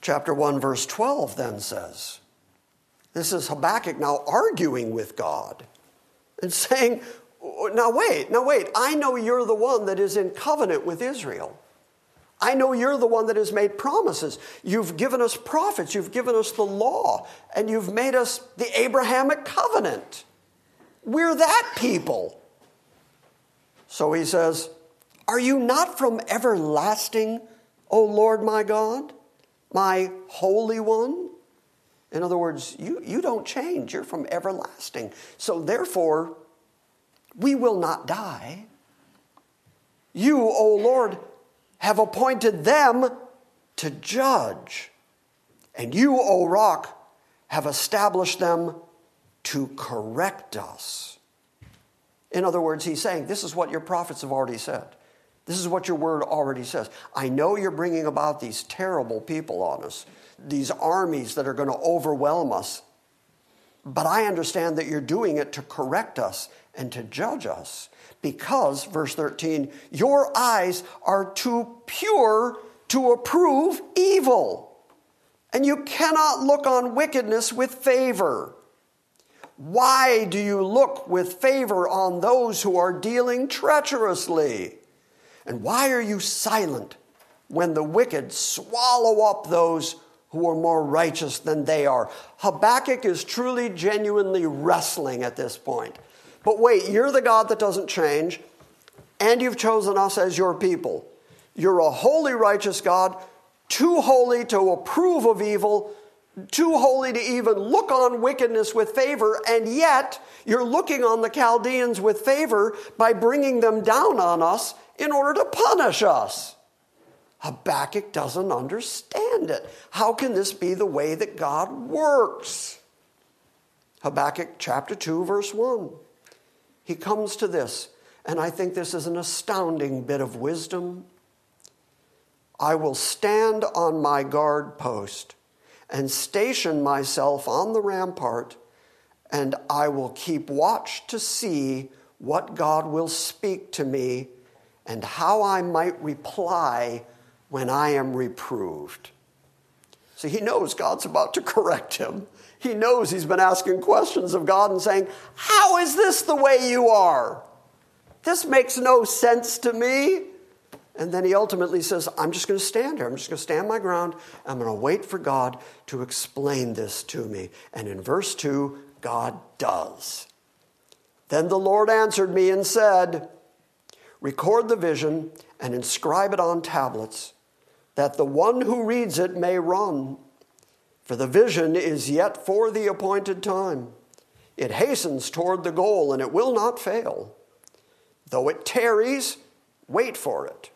[SPEAKER 2] Chapter 1, verse 12 then says, This is Habakkuk now arguing with God and saying, Oh, now wait, now wait. I know you're the one that is in covenant with Israel. I know you're the one that has made promises. You've given us prophets, you've given us the law, and you've made us the Abrahamic covenant. We're that people. So he says, Are you not from everlasting, O Lord my God, my Holy One? In other words, you, you don't change. You're from everlasting. So therefore, we will not die. You, O Lord, have appointed them to judge. And you, O rock, have established them to correct us. In other words, he's saying, This is what your prophets have already said. This is what your word already says. I know you're bringing about these terrible people on us, these armies that are going to overwhelm us. But I understand that you're doing it to correct us and to judge us. Because, verse 13, your eyes are too pure to approve evil, and you cannot look on wickedness with favor. Why do you look with favor on those who are dealing treacherously? And why are you silent when the wicked swallow up those who are more righteous than they are? Habakkuk is truly, genuinely wrestling at this point. But wait, you're the God that doesn't change, and you've chosen us as your people. You're a holy, righteous God, too holy to approve of evil, too holy to even look on wickedness with favor, and yet you're looking on the Chaldeans with favor by bringing them down on us in order to punish us. Habakkuk doesn't understand it. How can this be the way that God works? Habakkuk chapter 2, verse 1 he comes to this, and I think this is an astounding bit of wisdom. I will stand on my guard post and station myself on the rampart, and I will keep watch to see what God will speak to me and how I might reply when I am reproved. See, he knows God's about to correct him. He knows he's been asking questions of God and saying, How is this the way you are? This makes no sense to me. And then he ultimately says, I'm just going to stand here. I'm just going to stand my ground. I'm going to wait for God to explain this to me. And in verse 2, God does. Then the Lord answered me and said, Record the vision and inscribe it on tablets, that the one who reads it may run. For the vision is yet for the appointed time. It hastens toward the goal, and it will not fail. Though it tarries, wait for it,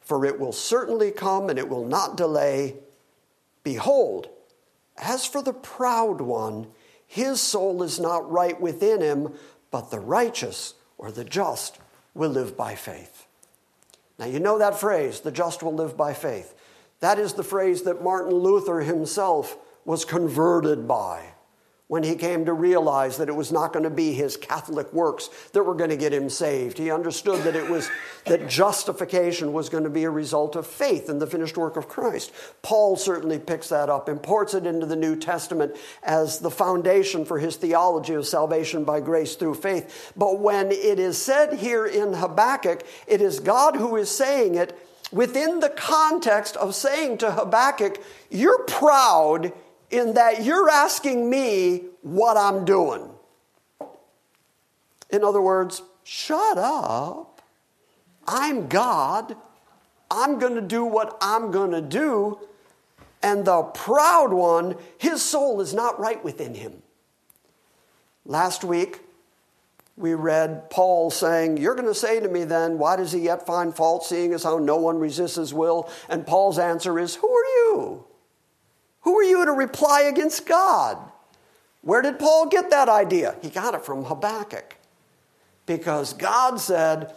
[SPEAKER 2] for it will certainly come and it will not delay. Behold, as for the proud one, his soul is not right within him, but the righteous or the just will live by faith. Now, you know that phrase, the just will live by faith. That is the phrase that Martin Luther himself was converted by when he came to realize that it was not going to be his Catholic works that were going to get him saved. He understood that it was that justification was going to be a result of faith in the finished work of Christ. Paul certainly picks that up, imports it into the New Testament as the foundation for his theology of salvation by grace through faith. But when it is said here in Habakkuk, it is God who is saying it within the context of saying to Habakkuk, You're proud in that you're asking me what I'm doing. In other words, shut up. I'm God. I'm going to do what I'm going to do. And the proud one, his soul is not right within him. Last week, we read Paul saying, You're going to say to me then, why does he yet find fault, seeing as how no one resists his will? And Paul's answer is, Who are you? Who are you to reply against God? Where did Paul get that idea? He got it from Habakkuk. Because God said,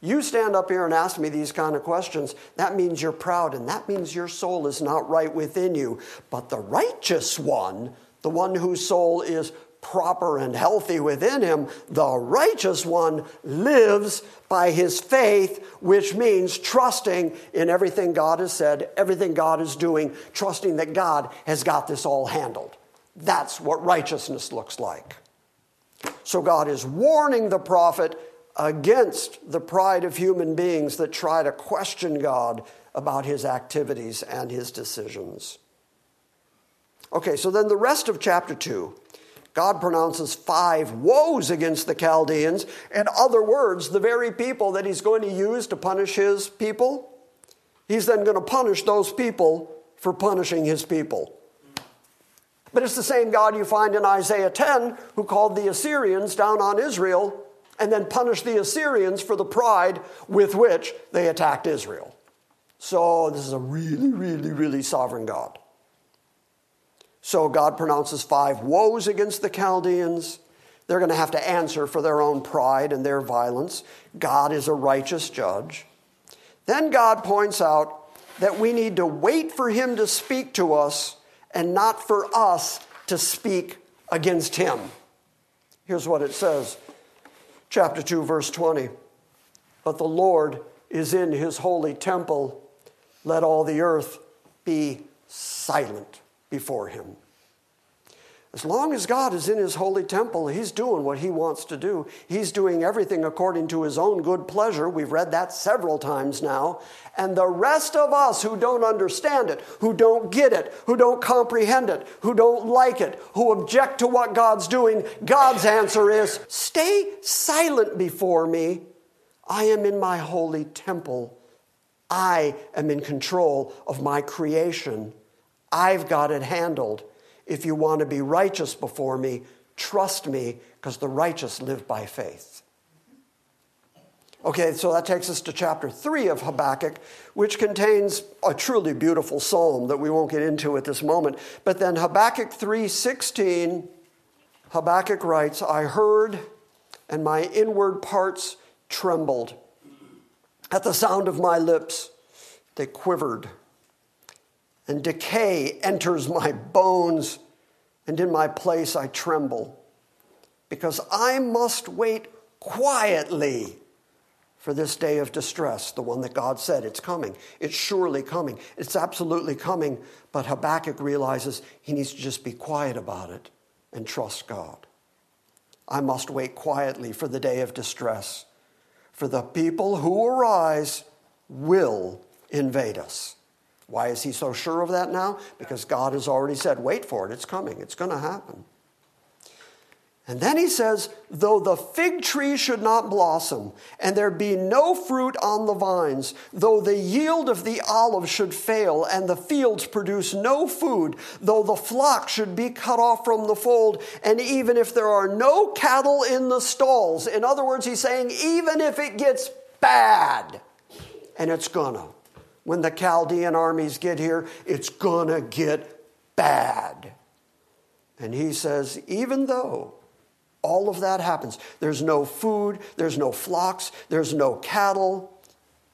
[SPEAKER 2] You stand up here and ask me these kind of questions. That means you're proud, and that means your soul is not right within you. But the righteous one, the one whose soul is proper and healthy within him, the righteous one lives by his faith, which means trusting in everything God has said, everything God is doing, trusting that God has got this all handled. That's what righteousness looks like. So God is warning the prophet against the pride of human beings that try to question God about his activities and his decisions. Okay, so then the rest of chapter 2 God pronounces five woes against the Chaldeans. In other words, the very people that he's going to use to punish his people, he's then going to punish those people for punishing his people. But it's the same God you find in Isaiah 10 who called the Assyrians down on Israel and then punished the Assyrians for the pride with which they attacked Israel. So this is a really, really, really sovereign God. So God pronounces five woes against the Chaldeans. They're going to have to answer for their own pride and their violence. God is a righteous judge. Then God points out that we need to wait for Him to speak to us and not for us to speak against Him. Here's what it says chapter 2, verse 20. But the Lord is in His holy temple. Let all the earth be silent before Him. As long as God is in His holy temple, He's doing what He wants to do. He's doing everything according to His own good pleasure. We've read that several times now. And the rest of us who don't understand it, who don't get it, who don't comprehend it, who don't like it, who object to what God's doing, God's answer is stay silent before me. I am in my holy temple. I am in control of my creation. I've got it handled. If you want to be righteous before me, trust me, because the righteous live by faith. Okay, so that takes us to chapter 3 of Habakkuk, which contains a truly beautiful psalm that we won't get into at this moment. But then Habakkuk 3:16, Habakkuk writes, I heard and my inward parts trembled. At the sound of my lips, they quivered and decay enters my bones, and in my place I tremble, because I must wait quietly for this day of distress, the one that God said it's coming. It's surely coming. It's absolutely coming. But Habakkuk realizes he needs to just be quiet about it and trust God. I must wait quietly for the day of distress. For the people who arise will invade us. Why is he so sure of that now? Because God has already said, wait for it, it's coming, it's going to happen. And then he says, though the fig tree should not blossom, and there be no fruit on the vines, though the yield of the olive should fail, and the fields produce no food, though the flock should be cut off from the fold, and even if there are no cattle in the stalls. In other words, he's saying, even if it gets bad, and it's gonna. When the Chaldean armies get here, it's gonna get bad. And he says, even though all of that happens. There's no food, there's no flocks, there's no cattle.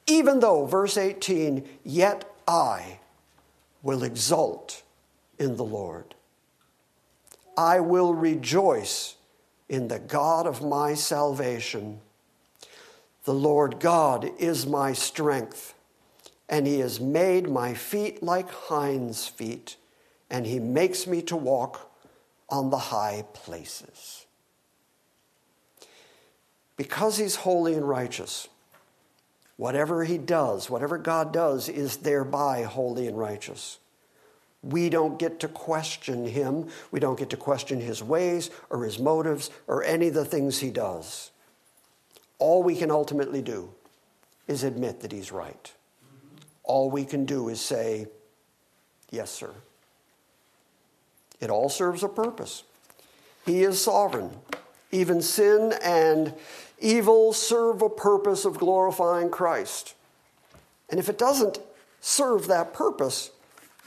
[SPEAKER 2] Even though, verse 18, yet I will exult in the Lord. I will rejoice in the God of my salvation. The Lord God is my strength, and He has made my feet like hinds' feet, and He makes me to walk on the high places because he's holy and righteous, whatever he does, whatever God does, is thereby holy and righteous. We don't get to question him. We don't get to question his ways or his motives or any of the things he does. All we can ultimately do is admit that he's right. All we can do is say, Yes, sir. It all serves a purpose. He is sovereign. Even sin and evil serve a purpose of glorifying Christ. And if it doesn't serve that purpose,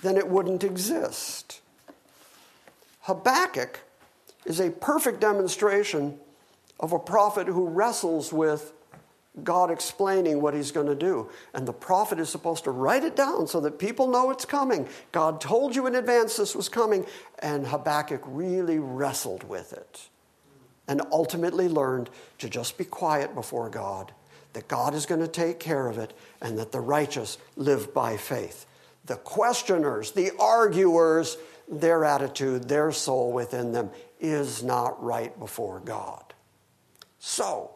[SPEAKER 2] then it wouldn't exist. Habakkuk is a perfect demonstration of a prophet who wrestles with God explaining what he's going to do. And the prophet is supposed to write it down so that people know it's coming. God told you in advance this was coming, and Habakkuk really wrestled with it and ultimately learned to just be quiet before God, that God is going to take care of it, and that the righteous live by faith. The questioners, the arguers, their attitude, their soul within them is not right before God. So,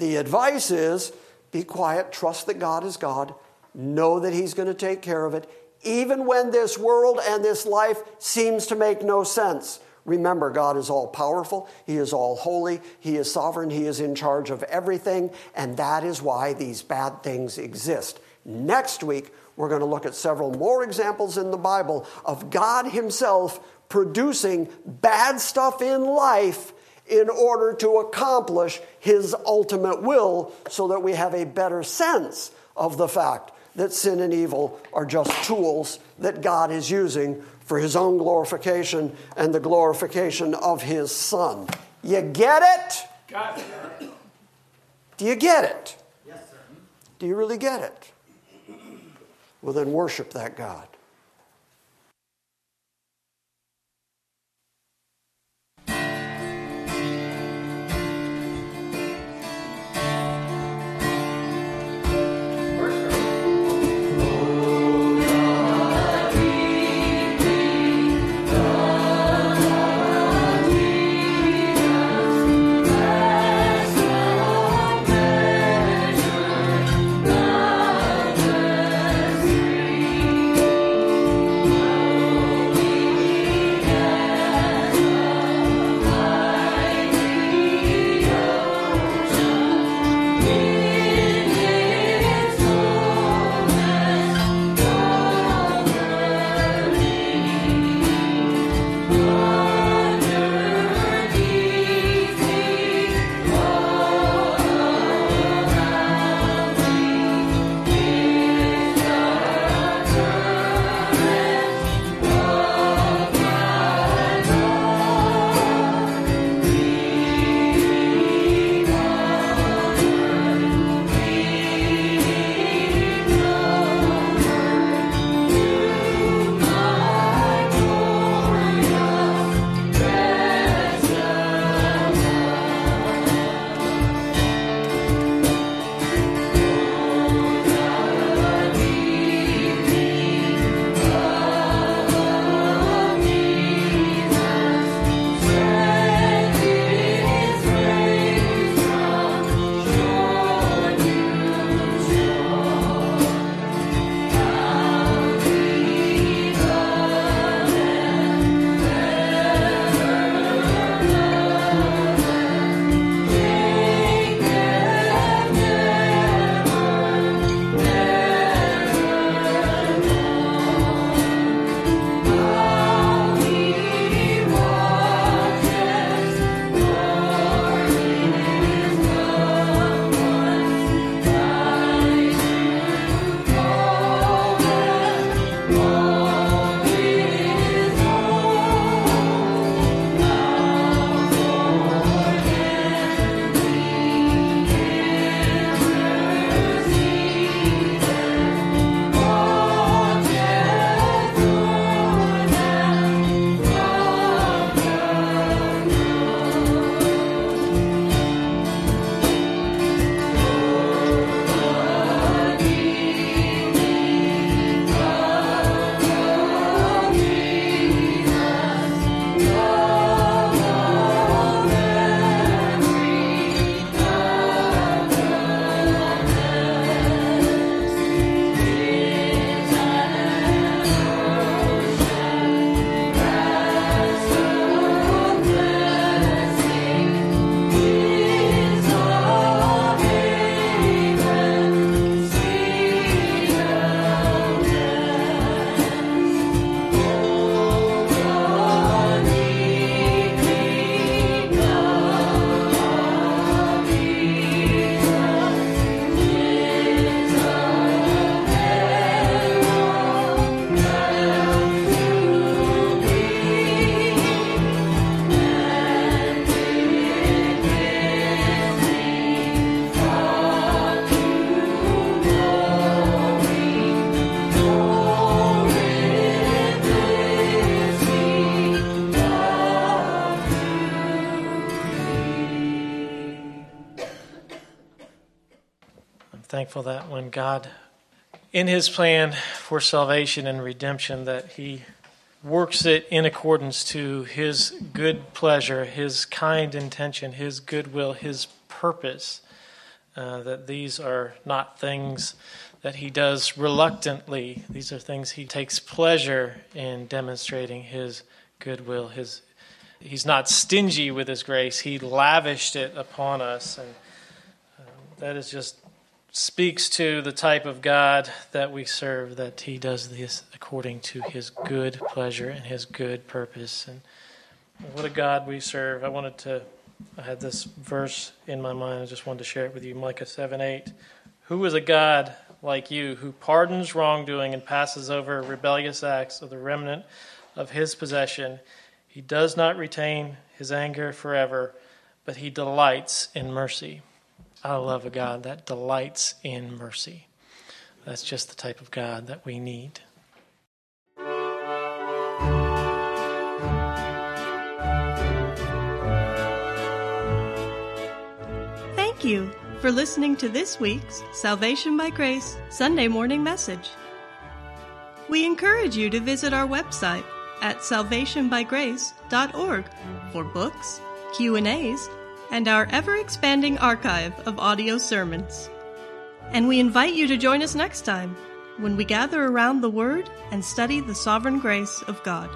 [SPEAKER 2] the advice is be quiet, trust that God is God, know that He's going to take care of it, even when this world and this life seems to make no sense. Remember, God is all powerful, He is all holy, He is sovereign, He is in charge of everything, and that is why these bad things exist. Next week, we're going to look at several more examples in the Bible of God Himself producing bad stuff in life in order to accomplish His ultimate will so that we have a better sense of the fact that sin and evil are just tools that God is using for his own glorification and the glorification of his son. You get it?
[SPEAKER 4] Got it.
[SPEAKER 2] Do you get it?
[SPEAKER 5] Yes, sir.
[SPEAKER 2] Do you really get it? Well, then worship that God.
[SPEAKER 5] Thankful that when God, in His plan for salvation and redemption, that He works it in accordance to His good pleasure, His kind intention, His goodwill, His purpose. Uh, that these are not things that He does reluctantly. These are things He takes pleasure in demonstrating His goodwill. His He's not stingy with His grace. He lavished it upon us, and um, that is just speaks to the type of God that we serve, that He does this according to His good pleasure and His good purpose. And what a God we serve. I wanted to, I had this verse in my mind. I just wanted to share it with you Micah 7 8. Who is a God like you who pardons wrongdoing and passes over rebellious acts of the remnant of His possession? He does not retain His anger forever, but He delights in mercy. I love a God that delights in mercy. That's just the type of God that we need.
[SPEAKER 1] Thank you for listening to this week's Salvation by Grace Sunday morning message. We encourage you to visit our website at salvationbygrace.org for books, Q&As, and our ever expanding archive of audio sermons. And we invite you to join us next time when we gather around the Word and study the sovereign grace of God.